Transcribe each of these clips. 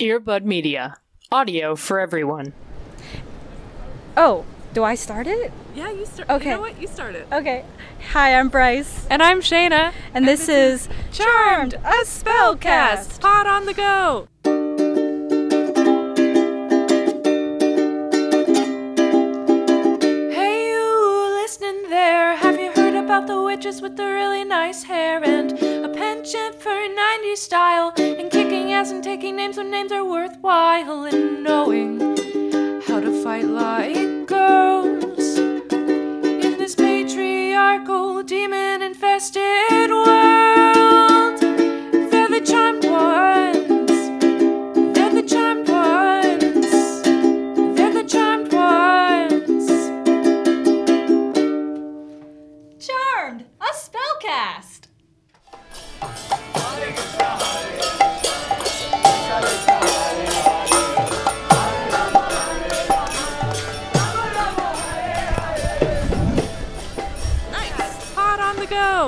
Earbud Media. Audio for everyone. Oh, do I start it? Yeah, you start. Okay. You know what? You start it. Okay. Hi, I'm Bryce. And I'm Shayna. And, this, is Charmed, a spellcast. Pod on the go. Hey, you listening there? Have you heard about the witches with the really nice hair and a penchant for 90s style and and taking names when names are worthwhile and knowing how to fight like girls in this patriarchal demon infested world?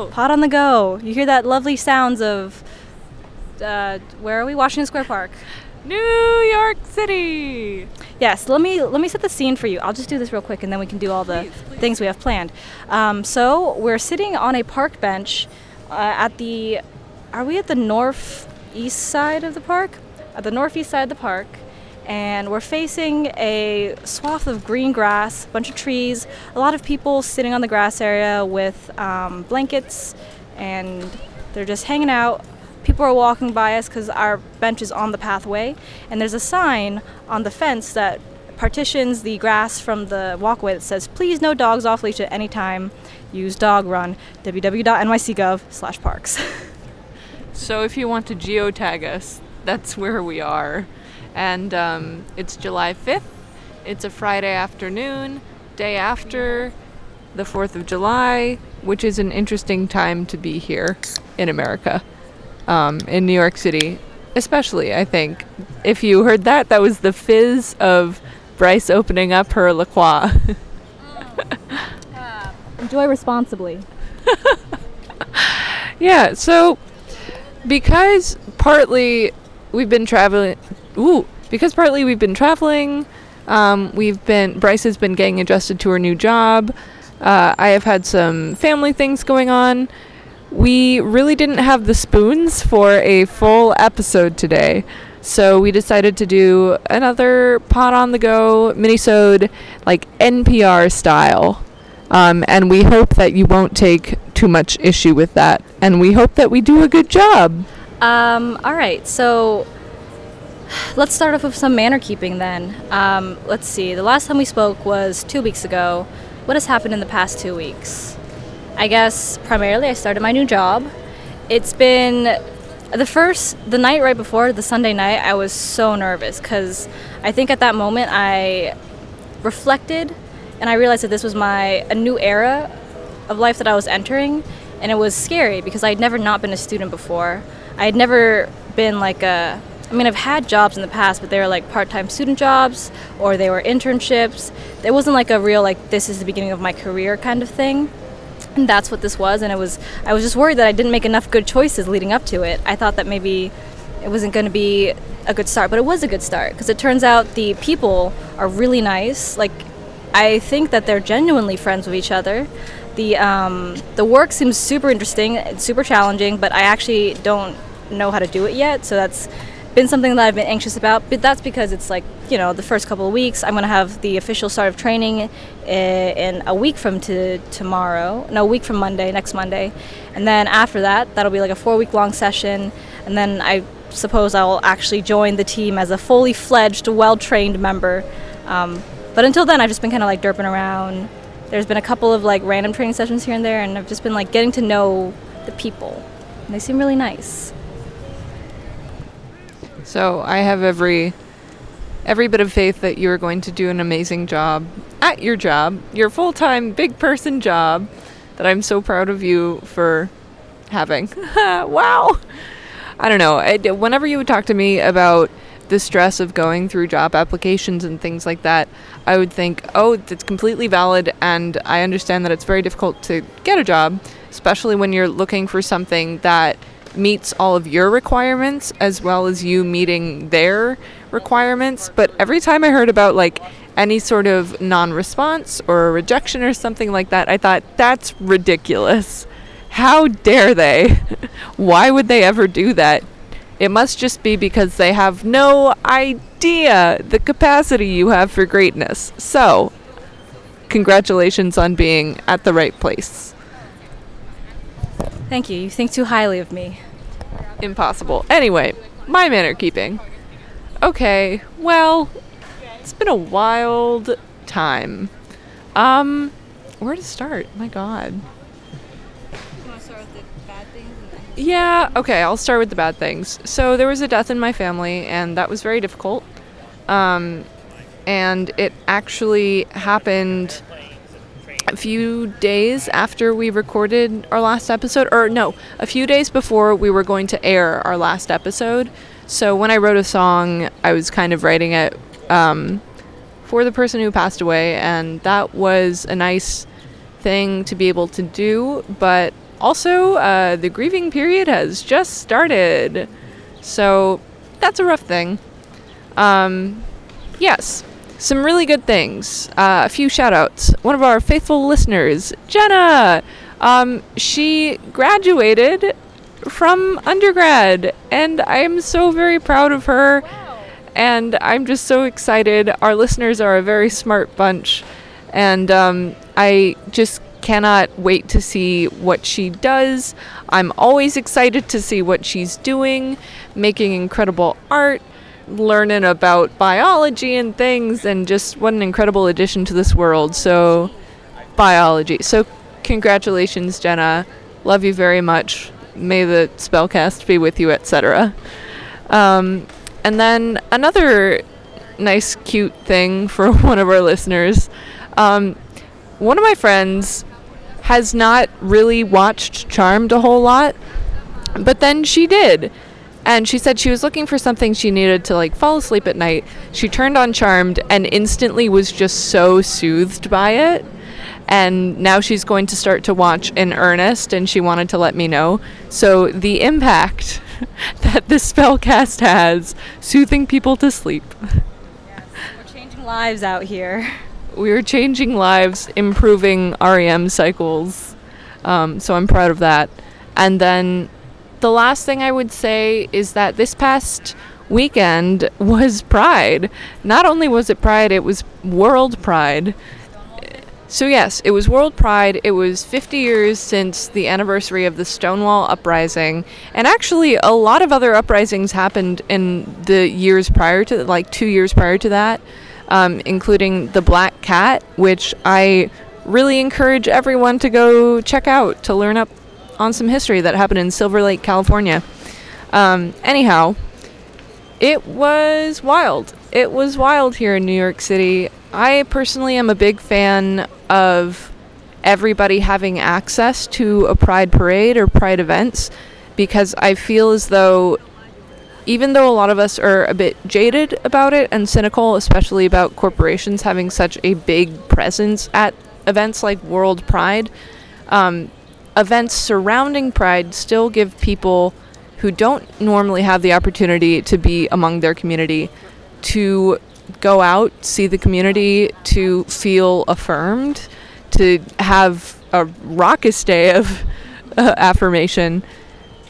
Go. Pod on the go. You hear that lovely sounds of. Uh, where are we? Washington Square Park. New York City. Yes, let me let me set the scene for you. I'll just do this real quick, and then we can do all the Please, please. things we have planned. Um, so we're sitting on a park bench uh, at the. Are we at the northeast side of the park? At the northeast side of the park, and we're facing a swath of green grass, a bunch of trees, a lot of people sitting on the grass area with um, blankets, and they're just hanging out. People are walking by us because our bench is on the pathway, and there's a sign on the fence that partitions the grass from the walkway that says, "Please, no dogs off leash at any time. Use dog run. www.nyc.gov/parks." So if you want to geotag us, that's where we are. And um, it's July 5th. It's a Friday afternoon, day after the 4th of July, which is an interesting time to be here in America, um, in New York City, especially, I think. If you heard that, that was the fizz of Bryce opening up her LaCroix. Enjoy responsibly. Yeah, so because partly we've been traveling, ooh, because partly we've been traveling, um, we've been Bryce has been getting adjusted to her new job. Uh, I have had some family things going on. We really didn't have the spoons for a full episode today, so we decided to do another pod on the go minisode, like NPR style. Um, and we hope that you won't take too much issue with that. And we hope that we do a good job. Um, all right, so let's start off with some manner keeping then. Um, let's see, the last time we spoke was two weeks ago. What has happened in the past two weeks? I guess primarily I started my new job. It's been the first, the night right before, the Sunday night, I was so nervous because I think at that moment I reflected and I realized that this was my a new era of life that I was entering and it was scary because I had never not been a student before. I had never been like a I mean I've had jobs in the past but they were like part-time student jobs or they were internships. It wasn't like a real like this is the beginning of my career kind of thing. And that's what this was and it was I was just worried that I didn't make enough good choices leading up to it. I thought that maybe it wasn't going to be a good start, but it was a good start because it turns out the people are really nice. Like I think that they're genuinely friends with each other. The um, the work seems super interesting, super challenging, but I actually don't know how to do it yet. So that's been something that I've been anxious about. But that's because it's like you know the first couple of weeks. I'm gonna have the official start of training in a week from to tomorrow. No, a week from Monday, next Monday, and then after that, that'll be like a four week long session, and then I suppose I'll actually join the team as a fully fledged, well trained member. Um, but until then, I've just been kind of like derping around. There's been a couple of like random training sessions here and there, and I've just been like getting to know the people. And they seem really nice. So I have every every bit of faith that you are going to do an amazing job at your job, your full-time big person job that I'm so proud of you for having. wow. I don't know. I, whenever you would talk to me about the stress of going through job applications and things like that, I would think, oh, that's completely valid, and I understand that it's very difficult to get a job, especially when you're looking for something that meets all of your requirements as well as you meeting their requirements. But every time I heard about like any sort of non response or rejection or something like that, I thought, that's ridiculous. How dare they? Why would they ever do that? It must just be because they have no idea the capacity you have for greatness. So, congratulations on being at the right place. Thank you. You think too highly of me. Impossible. Anyway, my manner keeping. Okay, well, it's been a wild time. Um, where to start? My god. Yeah, okay, I'll start with the bad things. So there was a death in my family, and that was very difficult. Um, and it actually happened a few days after we recorded our last episode, or no, a few days before we were going to air our last episode. So when I wrote a song, I was kind of writing it um, for the person who passed away, and that was a nice thing to be able to do, but also, uh, the grieving period has just started. So, that's a rough thing. Um, yes, some really good things. Uh, a few shout outs. One of our faithful listeners, Jenna, um, she graduated from undergrad, and I am so very proud of her. And I'm just so excited. Our listeners are a very smart bunch, and um, I just cannot wait to see what she does. I'm always excited to see what she's doing, making incredible art, learning about biology and things, and just what an incredible addition to this world. So, biology. So, congratulations, Jenna. Love you very much. May the spellcast be with you, etc. Um, and then another nice, cute thing for one of our listeners. Um, one of my friends has not really watched Charmed a whole lot, but then she did. And she said she was looking for something she needed to like fall asleep at night. She turned on Charmed and instantly was just so soothed by it. And now she's going to start to watch in earnest and she wanted to let me know. So the impact that this spellcast has soothing people to sleep. Yes, we're changing lives out here. we're changing lives, improving REM cycles. Um, so I'm proud of that. And then the last thing I would say is that this past weekend was Pride. Not only was it Pride, it was World Pride. So, yes, it was World Pride. It was 50 years since the anniversary of the Stonewall Uprising. And actually, a lot of other uprisings happened in the years prior to, like two years prior to that um, including The Black Cat, which I really encourage everyone to go check out to learn up on some history that happened in Silver Lake, California. Um, anyhow, it was wild. It was wild here in New York City. I personally am a big fan of everybody having access to a pride parade or pride events because I feel as though even though a lot of us are a bit jaded about it and cynical, especially about corporations having such a big presence at events like World Pride, um, events surrounding Pride still give people who don't normally have the opportunity to be among their community to go out, see the community, to feel affirmed, to have a raucous day of uh, affirmation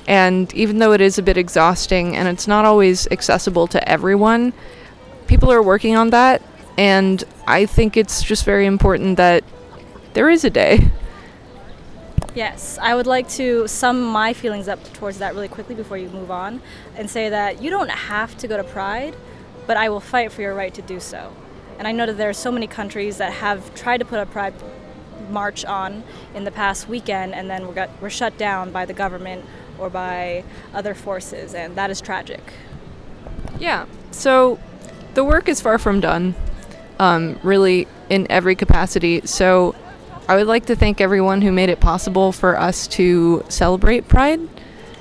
and even though it is a bit exhausting and it's not always accessible to everyone, people are working on that. And I think it's just very important that there is a day. Yes, I would like to sum my feelings up towards that really quickly before you move on and say that you don't have to go to Pride, but I will fight for your right to do so. And I know that there are so many countries that have tried to put a Pride march on in the past weekend and then we got, were shut down by the government or by other forces, and that is tragic. Yeah. So the work is far from done, um, really, in every capacity. So I would like to thank everyone who made it possible for us to celebrate Pride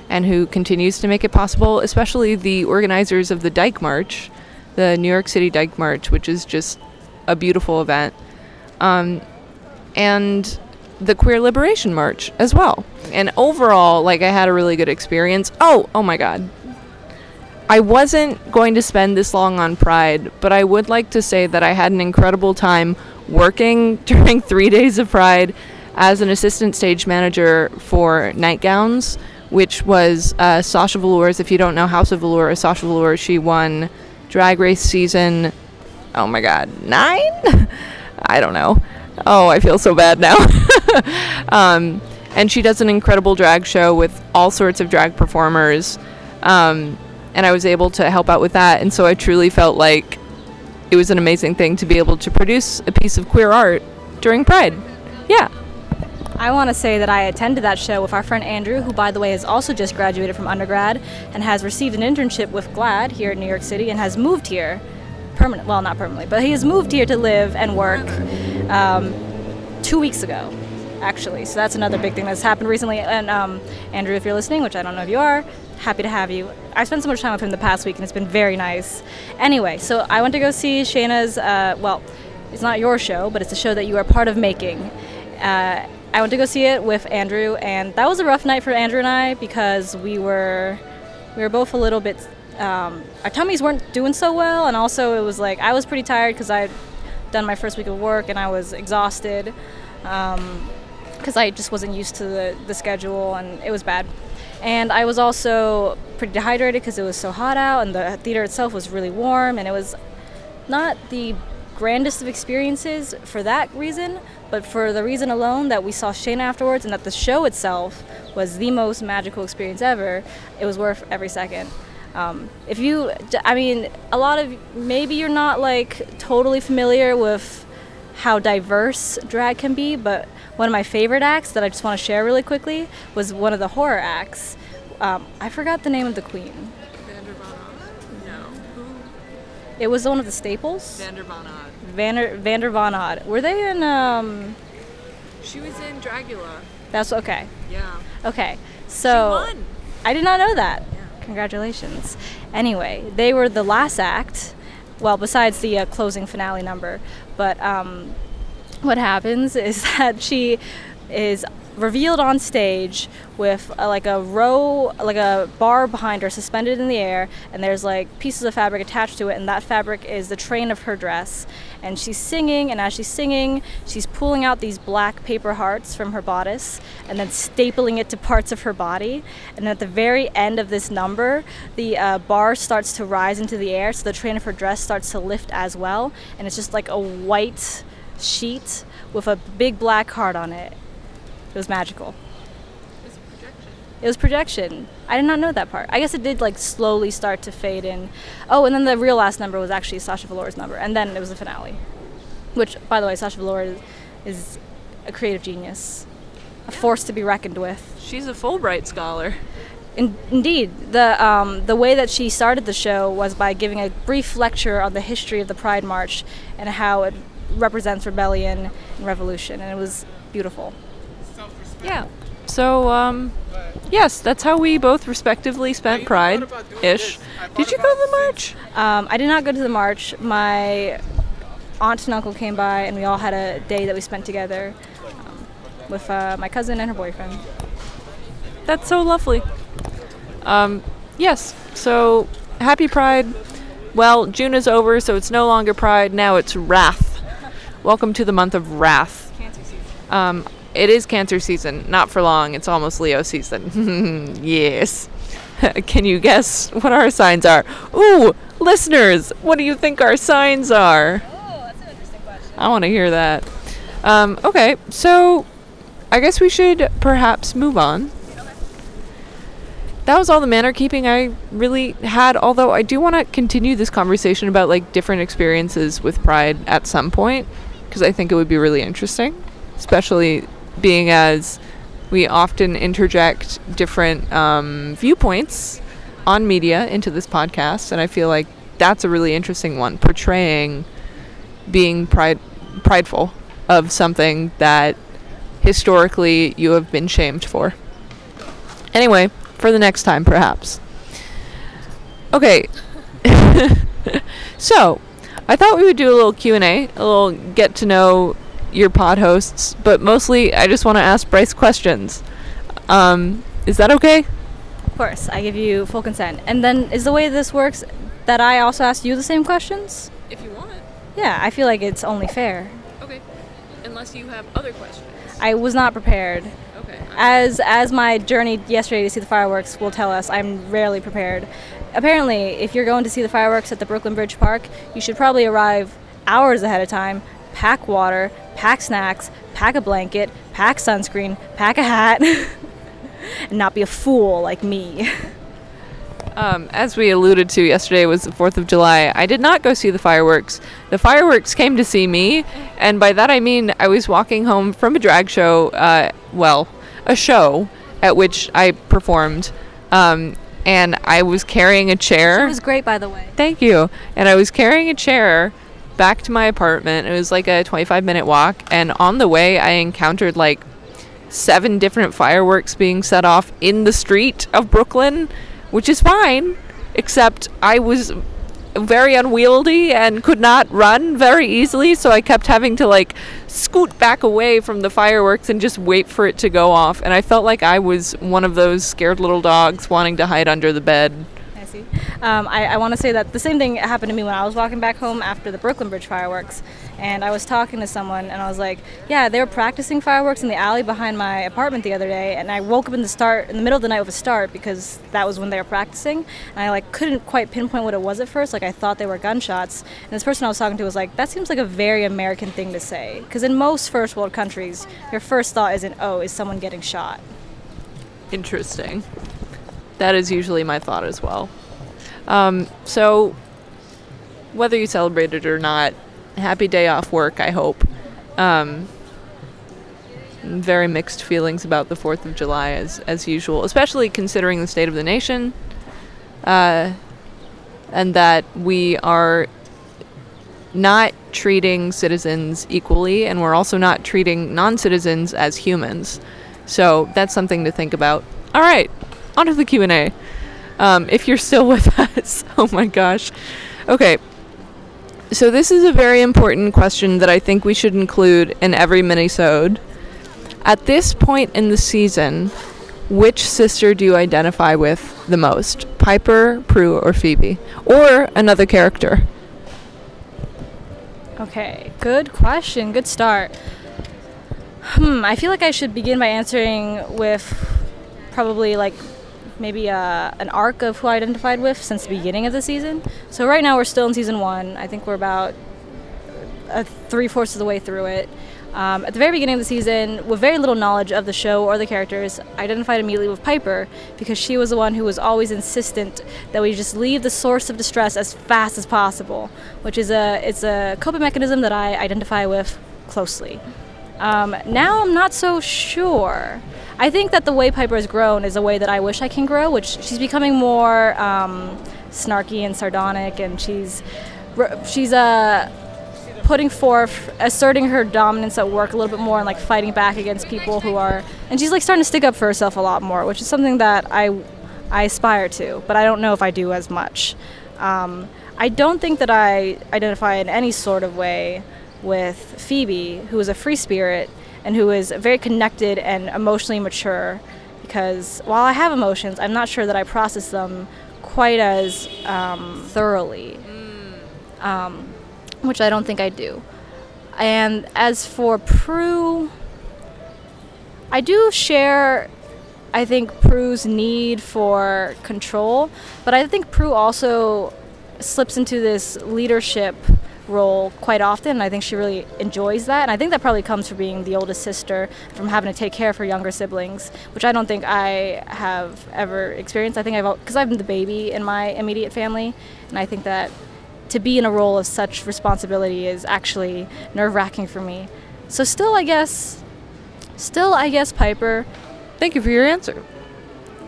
and who continues to make it possible, especially the organizers of the Dyke March, the New York City Dyke March, which is just a beautiful event. Um, and the Queer Liberation March as well. And overall, like I had a really good experience. Oh, oh my god. I wasn't going to spend this long on Pride, but I would like to say that I had an incredible time working during 3 days of Pride as an assistant stage manager for Nightgowns, which was uh, Sasha Velour's. If you don't know House of Velour, Sasha Velour, she won Drag Race season, oh my god, nine? I don't know. Oh, I feel so bad now. um, and she does an incredible drag show with all sorts of drag performers. Um, and I was able to help out with that. And so I truly felt like it was an amazing thing to be able to produce a piece of queer art during Pride. Yeah. I want to say that I attended that show with our friend Andrew, who, by the way, has also just graduated from undergrad and has received an internship with GLAAD here in New York City and has moved here permanent. Well, not permanently, but he has moved here to live and work um, two weeks ago, actually. So that's another big thing that's happened recently. And um, Andrew, if you're listening, which I don't know if you are, happy to have you. I spent so much time with him the past week, and it's been very nice. Anyway, so I went to go see Shayna's. Uh, well, it's not your show, but it's a show that you are part of making. Uh, I went to go see it with Andrew, and that was a rough night for Andrew and I because we were we were both a little bit. Um, our tummies weren't doing so well, and also it was like I was pretty tired because I'd done my first week of work and I was exhausted because I just wasn't used to the, the schedule, and it was bad. And I was also pretty dehydrated because it was so hot out, and the theater itself was really warm, and it was not the grandest of experiences for that reason, but for the reason alone that we saw Shane afterwards and that the show itself was the most magical experience ever, it was worth every second. Um, if you, I mean, a lot of maybe you're not like totally familiar with how diverse drag can be, but one of my favorite acts that I just want to share really quickly was one of the horror acts. Um, I forgot the name of the queen. No. Who? It was one of the staples. Vander Von Odd. Vander Vander Von Odd. Were they in? Um, She was in Dragula. that's okay. Yeah. Okay. So won. I did not know that. Yeah. Congratulations. Anyway, they were the last act. Well, besides the uh, closing finale number, but um, what happens is that she is revealed on stage with uh, like a row like a bar behind her suspended in the air and there's like pieces of fabric attached to it and that fabric is the train of her dress. And she's singing and as she's singing she's pulling out these black paper hearts from her bodice and then stapling it to parts of her body. And at the very end of this number the uh, bar starts to rise into the air so the train of her dress starts to lift as well. And it's just like a white sheet with a big black heart on it it was magical. It was projection. I did not know that part. I guess it did like slowly start to fade in. Oh, and then the real last number was actually Sasha Velour's number, and then it was the finale. Which, by the way, Sasha Velour is, is a creative genius, a force to be reckoned with. She's a Fulbright scholar. In, indeed, the um, the way that she started the show was by giving a brief lecture on the history of the Pride March and how it represents rebellion and revolution, and it was beautiful. Yeah. So, um, yes, that's how we both respectively spent Pride ish. Did you go to the march? Um, I did not go to the march. My aunt and uncle came by, and we all had a day that we spent together um, with uh, my cousin and her boyfriend. That's so lovely. Um, yes, so happy Pride. Well, June is over, so it's no longer Pride. Now it's Wrath. Welcome to the month of Wrath. Cancer season. Um, it is Cancer season. Not for long. It's almost Leo season. yes. Can you guess what our signs are? Ooh, listeners, what do you think our signs are? Oh, that's an interesting question. I want to hear that. Um, okay, so I guess we should perhaps move on. That was all the manner keeping I really had, although I do want to continue this conversation about like different experiences with Pride at some point because I think it would be really interesting, especially being as we often interject different um, viewpoints on media into this podcast, and I feel like that's a really interesting one, portraying being pride prideful of something that historically you have been shamed for. Anyway, for the next time perhaps. Okay. so, I thought we would do a little Q&A, a little get to know your pod hosts, but mostly I just want to ask Bryce questions. Um, is that okay? Of course, I give you full consent. And then is the way this works that I also ask you the same questions? If you want. Yeah, I feel like it's only fair. Okay. Unless you have other questions. I was not prepared. Okay. As as my journey yesterday to see the fireworks will tell us, I'm rarely prepared. Apparently, if you're going to see the fireworks at the Brooklyn Bridge Park, you should probably arrive hours ahead of time, pack water, pack snacks, pack a blanket, pack sunscreen, pack a hat, and not be a fool like me. Um, as we alluded to yesterday was the 4th of July. I did not go see the fireworks. The fireworks came to see me, and by that I mean I was walking home from a drag show, uh, well, a show at which I performed, um, and I was carrying a chair. It was great, by the way. Thank you. And I was carrying a chair back to my apartment. It was like a 25 minute walk, and on the way I encountered like seven different fireworks being set off in the street of Brooklyn, which is fine, except I was very unwieldy and could not run very easily, so I kept having to like scoot back away from the fireworks and just wait for it to go off. And I felt like I was one of those scared little dogs wanting to hide under the bed. Um, I, I want to say that the same thing happened to me when I was walking back home after the Brooklyn Bridge fireworks. And I was talking to someone, and I was like, "Yeah, they were practicing fireworks in the alley behind my apartment the other day." And I woke up in the start, in the middle of the night with a start because that was when they were practicing. And I like couldn't quite pinpoint what it was at first. Like I thought they were gunshots. And this person I was talking to was like, "That seems like a very American thing to say." Because in most first world countries, your first thought isn't, "Oh, is someone getting shot?" Interesting. That is usually my thought as well. Um, so, whether you celebrate it or not, happy day off work, I hope. Um, very mixed feelings about the 4th of July as, as usual, especially considering the state of the nation. Uh, and that we are not treating citizens equally, and we're also not treating non citizens as humans. So that's something to think about. All right, on to the Q and A. Um, if you're still with us, oh my gosh. Okay, so this is a very important question that I think we should include in every minisode. At this point in the season, which sister do you identify with the most? Piper, Prue, or Phoebe? Or another character? Okay, good question. Good start. Hmm, I feel like I should begin by answering with probably like maybe uh, an arc of who I identified with since the beginning of the season. So right now we're still in season one. I think we're about three fourths of the way through it. Um, at the very beginning of the season, with very little knowledge of the show or the characters, I identified immediately with Piper because she was the one who was always insistent that we just leave the source of distress as fast as possible, which is a it's a coping mechanism that I identify with closely. Um, now I'm not so sure. I think that the way Piper has grown is a way that I wish I can grow, which she's becoming more um, snarky and sardonic, and she's she's uh, putting forth, asserting her dominance at work a little bit more, and like fighting back against people who are, and she's like starting to stick up for herself a lot more, which is something that I I aspire to, but I don't know if I do as much. Um, I don't think that I identify in any sort of way with Phoebe, who is a free spirit and who is very connected and emotionally mature. Because while I have emotions, I'm not sure that I process them quite as um, thoroughly, um, which I don't think I do. And as for Prue, I do share, I think, Prue's need for control, but I think Prue also slips into this leadership role quite often and I think she really enjoys that and I think that probably comes from being the oldest sister from having to take care of her younger siblings which I don't think I have ever experienced I think I've because I'm the baby in my immediate family and I think that to be in a role of such responsibility is actually nerve-wracking for me so still I guess still I guess Piper Thank you for your answer.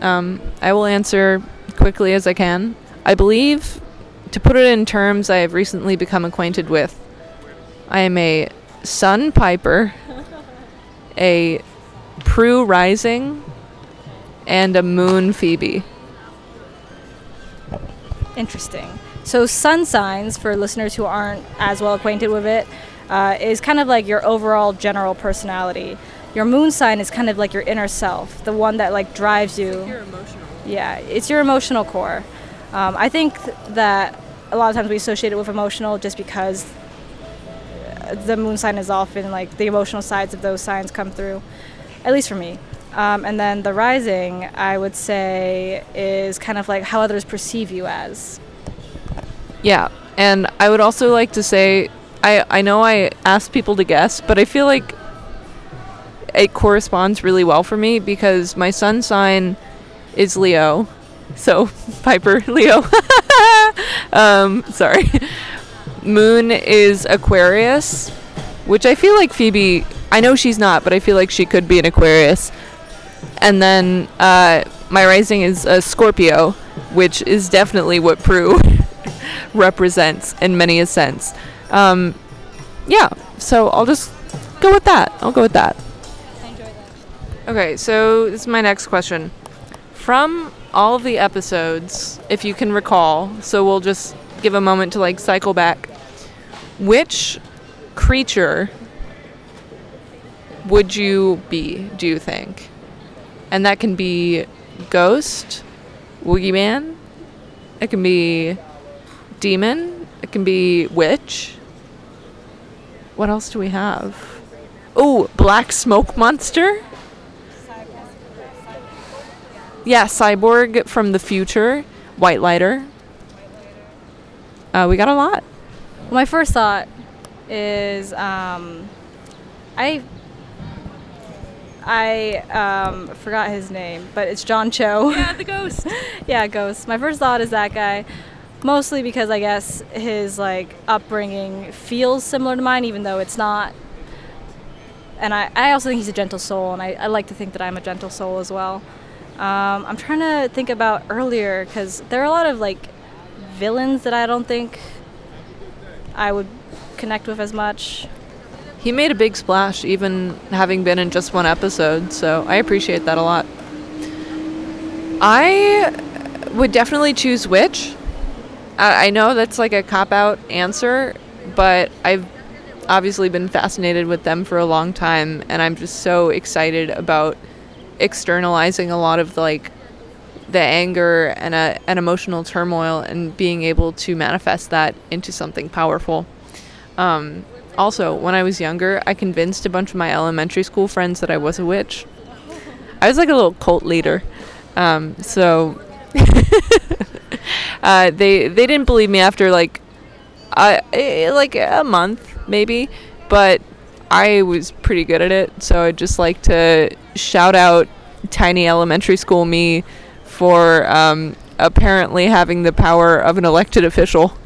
Um, I will answer quickly as I can. I believe, to put it in terms I have recently become acquainted with, I am a Sun Piper, a Prue Rising, and a Moon Phoebe. Interesting. So sun signs, for listeners who aren't as well acquainted with it, uh, is kind of like your overall general personality. Your moon sign is kind of like your inner self, the one that like drives you. emotional. Yeah, it's your emotional core. Um, I think th- that a lot of times we associate it with emotional just because the moon sign is often like the emotional sides of those signs come through, at least for me. Um, and then the rising, I would say, is kind of like how others perceive you as. Yeah, and I would also like to say I I know I asked people to guess, but I feel like it corresponds really well for me because my sun sign is Leo. So, Piper Leo. um sorry. Moon is Aquarius, which I feel like Phoebe I know she's not, but I feel like she could be an Aquarius. And then uh, my rising is a Scorpio, which is definitely what Prue represents in many a sense. Um, yeah, so I'll just go with that. I'll go with that. Okay, so this is my next question. From all of the episodes, if you can recall, so we'll just give a moment to like cycle back. Which creature would you be, do you think? And that can be ghost, Woogyman, it can be demon, it can be witch. What else do we have? Oh, black smoke monster? Yeah, cyborg from the future, Whitelighter. Uh, we got a lot. My first thought is um, I I um, forgot his name, but it's John Cho. Yeah, the ghost. yeah, Ghost. My first thought is that guy, mostly because I guess his like upbringing feels similar to mine, even though it's not. And I, I also think he's a gentle soul, and I, I like to think that I'm a gentle soul as well. Um, I'm trying to think about earlier because there are a lot of like villains that I don't think I would connect with as much. He made a big splash, even having been in just one episode, so I appreciate that a lot. I would definitely choose Witch. I, I know that's like a cop out answer, but I've obviously been fascinated with them for a long time, and I'm just so excited about externalizing a lot of like the anger and a, an emotional turmoil and being able to manifest that into something powerful. Um, also, when I was younger, I convinced a bunch of my elementary school friends that I was a witch. I was like a little cult leader. Um, so uh, they they didn't believe me after like uh, eh, like a month maybe, but I was pretty good at it. So I'd just like to shout out tiny elementary school me for um, apparently having the power of an elected official.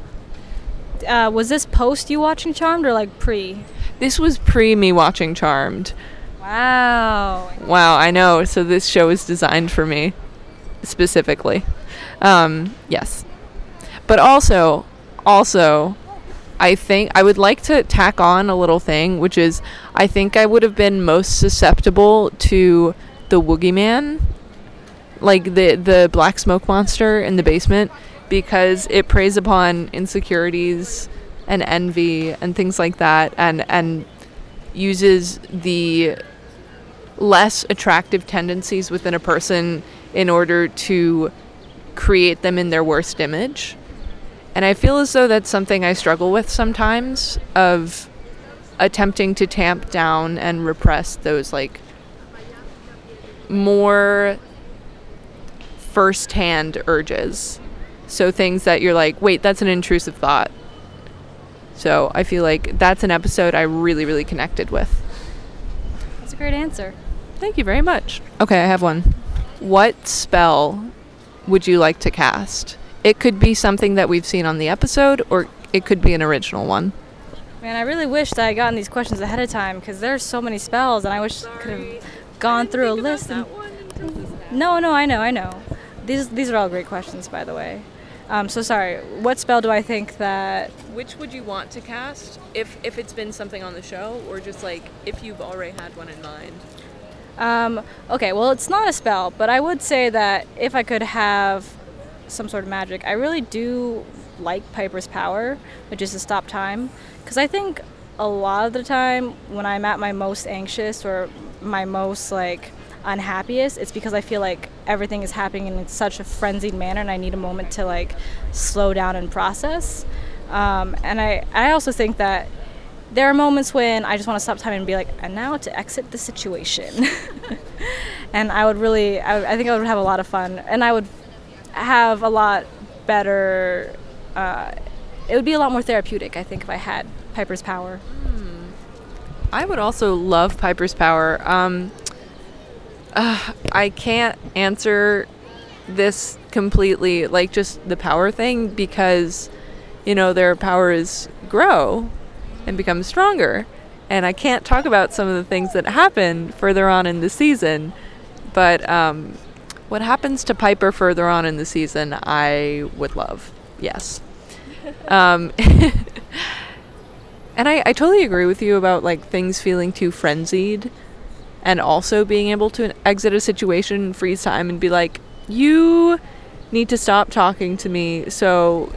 Uh, was this post you watching Charmed or like pre? This was pre me watching Charmed. Wow. Wow, I know. So this show is designed for me specifically. Um, yes. But also, also, I think I would like to tack on a little thing, which is I think I would have been most susceptible to the Woogyman, like the the black smoke monster in the basement, because it preys upon insecurities and envy and things like that, and and uses the less attractive tendencies within a person in order to create them in their worst image. And I feel as though that's something I struggle with sometimes of attempting to tamp down and repress those like more first-hand urges. So things that you're like, "Wait, that's an intrusive thought." So, I feel like that's an episode I really really connected with. That's a great answer. Thank you very much. Okay, I have one. What spell would you like to cast? It could be something that we've seen on the episode, or it could be an original one. Man, I really wish that I gotten these questions ahead of time because there's so many spells, and I wish I could have gone through a list. And... No, no, I know, I know. These these are all great questions, by the way. Um, so sorry. What spell do I think that? Which would you want to cast if if it's been something on the show, or just like if you've already had one in mind? Um, okay, well, it's not a spell, but I would say that if I could have some sort of magic, I really do like Piper's power, which is to stop time, because I think a lot of the time when I'm at my most anxious or my most like unhappiest, it's because I feel like everything is happening in such a frenzied manner and I need a moment to like slow down and process. Um, and I, I also think that there are moments when I just want to stop time and be like, and now to exit the situation. and I would really, I, I, think I would have a lot of fun. And I would have a lot better, uh, it would be a lot more therapeutic, I think, if I had Piper's power. Hmm. I would also love Piper's power. Um, uh, I can't answer this completely, like just the power thing, because, you know, their powers grow and become stronger. And I can't talk about some of the things that happen further on in the season, but um, what happens to Piper further on in the season, I would love. Yes. um, and I, I totally agree with you about like things feeling too frenzied and also being able to exit a situation, freeze time, and be like, you need to stop talking to me, so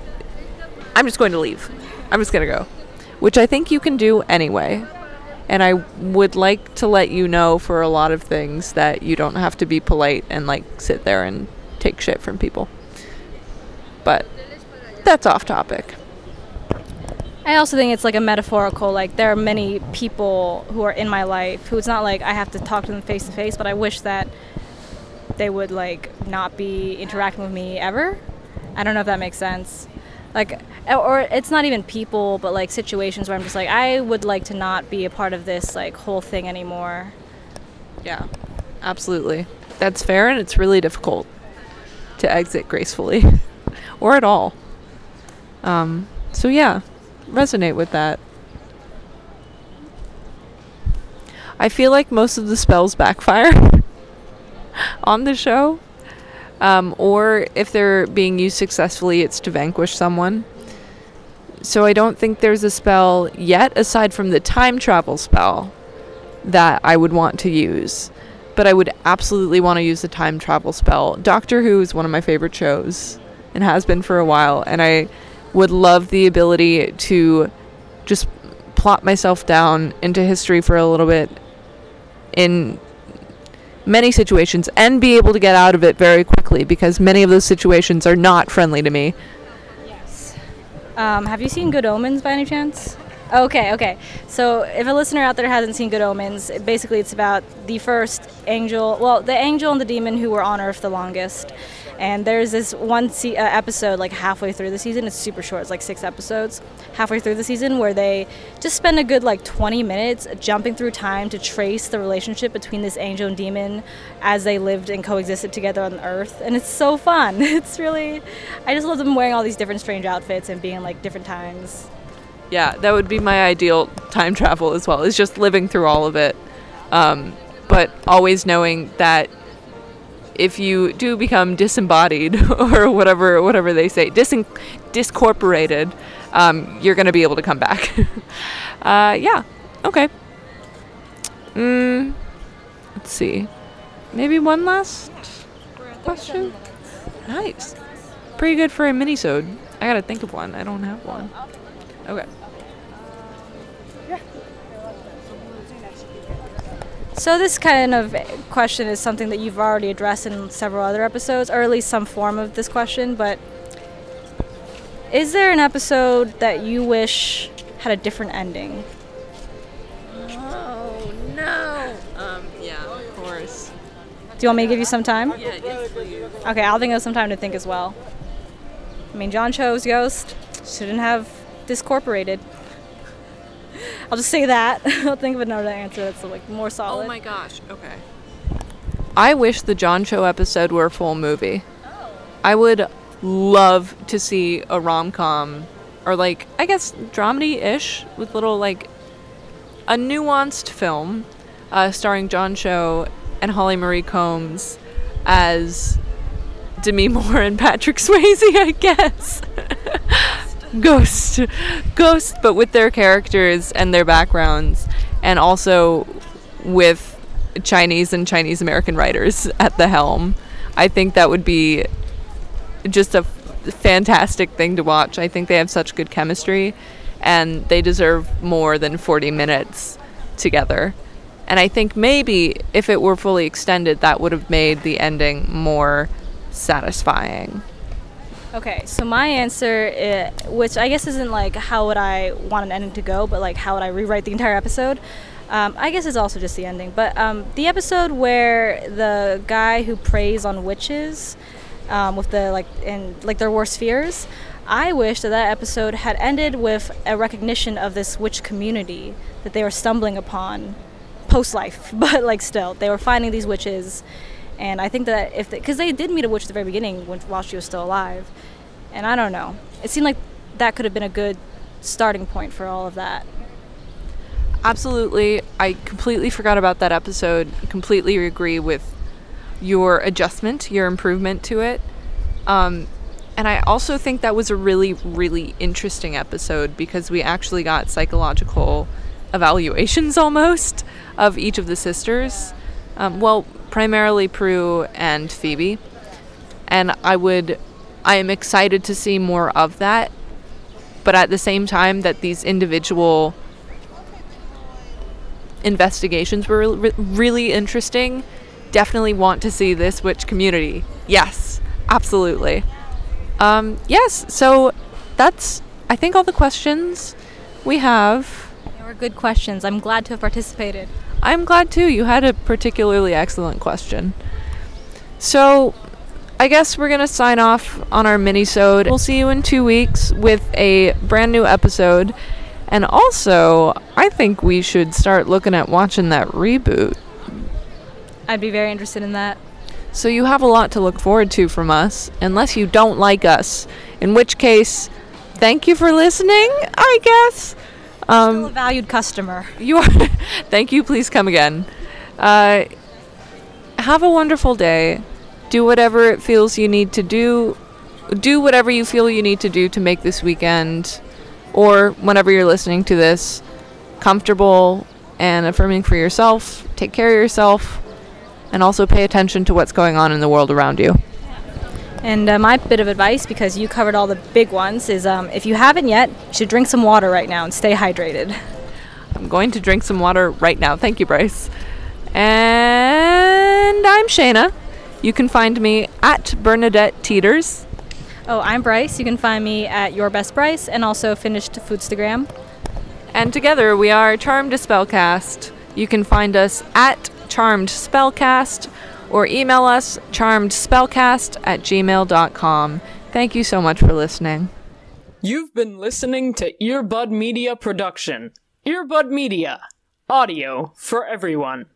I'm just going to leave. I'm just going to go which I think you can do anyway. And I would like to let you know for a lot of things that you don't have to be polite and like sit there and take shit from people. But that's off topic. I also think it's like a metaphorical, like there are many people who are in my life who it's not like I have to talk to them face to face, but I wish that they would like not be interacting with me ever. I don't know if that makes sense. Like or it's not even people but like situations where i'm just like i would like to not be a part of this like whole thing anymore. Yeah absolutely. That's fair and it's really difficult to exit gracefully or at all. Um, so yeah resonate with that. I feel like most of the spells backfire on the show um, or if they're being used successfully it's to vanquish someone so I don't think there's a spell yet, aside from the time travel spell, that I would want to use. But I would absolutely want to use the time travel spell. Doctor Who is one of my favorite shows and has been for a while. And I would love the ability to just plot myself down into history for a little bit in many situations and be able to get out of it very quickly because many of those situations are not friendly to me. Um, have you seen Good Omens by any chance? Okay, okay. So if a listener out there hasn't seen Good Omens, basically it's about the first angel, well, the angel and the demon who were on Earth the longest. And there's this one se- uh, episode, like halfway through the season, it's super short, it's like six episodes, halfway through the season, where they just spend a good like 20 minutes jumping through time to trace the relationship between this angel and demon as they lived and coexisted together on Earth. And it's so fun. It's really, I just love them wearing all these different strange outfits and being like different times. Yeah, that would be my ideal time travel as well, is just living through all of it. Um, but always knowing that if you do become disembodied or whatever whatever they say, dis discorporated, um, you're going to be able to come back. uh, yeah. Okay. Mm, let's see. Maybe one last question. Nice. Pretty good for a minisode. I gotta think of one. I don't have one. Okay. So this kind of question is something that you've already addressed in several other episodes, or at least some form of this question. But is there an episode that you wish had a different ending? Oh no! Um, yeah, of course. Do you want me to give you some time? Yeah, yes, please. Okay, I'll think of some time to think as well. I mean, John Cho's ghost shouldn't have discorporated. I'll just say that. I'll think of another answer that's like more solid. Oh my gosh. Okay. I wish the John Cho episode were a full movie. Oh. I would love to see a rom com or like I guess dramedy ish with little like a nuanced film uh, starring John Cho and Holly Marie Combs as Demi Moore and Patrick Swayze, I guess. ghost ghost but with their characters and their backgrounds and also with chinese and chinese american writers at the helm i think that would be just a fantastic thing to watch. I think they have such good chemistry and they deserve more than 40 minutes together. And I think maybe if it were fully extended, that would have made the ending more satisfying. Okay, so my answer, i which I guess isn't like how would I want an ending to go, but like how would I rewrite the entire episode. Um, I guess it's also just the ending. But um, the episode where the guy who preys on witches um, with the like and like their worst fears, I wish that that episode had ended with a recognition of this witch community that they were stumbling upon post life, but like still they were finding these witches and I think that if because they, they, did meet a witch at the very beginning when, while she was still alive, and I don't know, it seemed like that could have been a good starting point for all of that. Absolutely, I completely forgot about that episode. Completely agree with your adjustment, your improvement to it. Um, and I also think that was a really, really interesting episode because we actually got psychological evaluations almost of each of the sisters. Um, well, primarily Prue and Phoebe. And I would, I am excited to see more of that. But at the same time, that these individual investigations were re- really interesting. Definitely want to see this witch community. Yes, absolutely. Um, yes, so that's, I think, all the questions we have. They were good questions. I'm glad to have participated. I'm glad too. You had a particularly excellent question. So, I guess we're gonna sign off on our mini-sode. We'll see you in two weeks with a brand new episode. And also, I think we should start looking at watching that reboot. I'd be very interested in that. So you have a lot to look forward to from us, unless you don't like us. In which case, thank you for listening, I guess. Um, Still a valued customer. You are. thank you. Please come again. Uh, have a wonderful day. Do whatever it feels you need to do. Do whatever you feel you need to do to make this weekend, or whenever you're listening to this, comfortable and affirming for yourself. Take care of yourself, and also pay attention to what's going on in the world around you. And uh, my bit of advice, because you covered all the big ones, is um, if you haven't yet, you should drink some water right now and stay hydrated. I'm going to drink some water right now. Thank you, Bryce. And I'm Shayna. You can find me at Bernadette Teeters. Oh, I'm Bryce. You can find me at Your Best Bryce and also Finished Foodstagram. And together we are Charmed Spellcast. You can find us at Charmed Spellcast or email us charmedspellcast at gmail.com. Thank you so much for listening. You've been listening to Earbud Media Production. Earbud Media. Audio for everyone.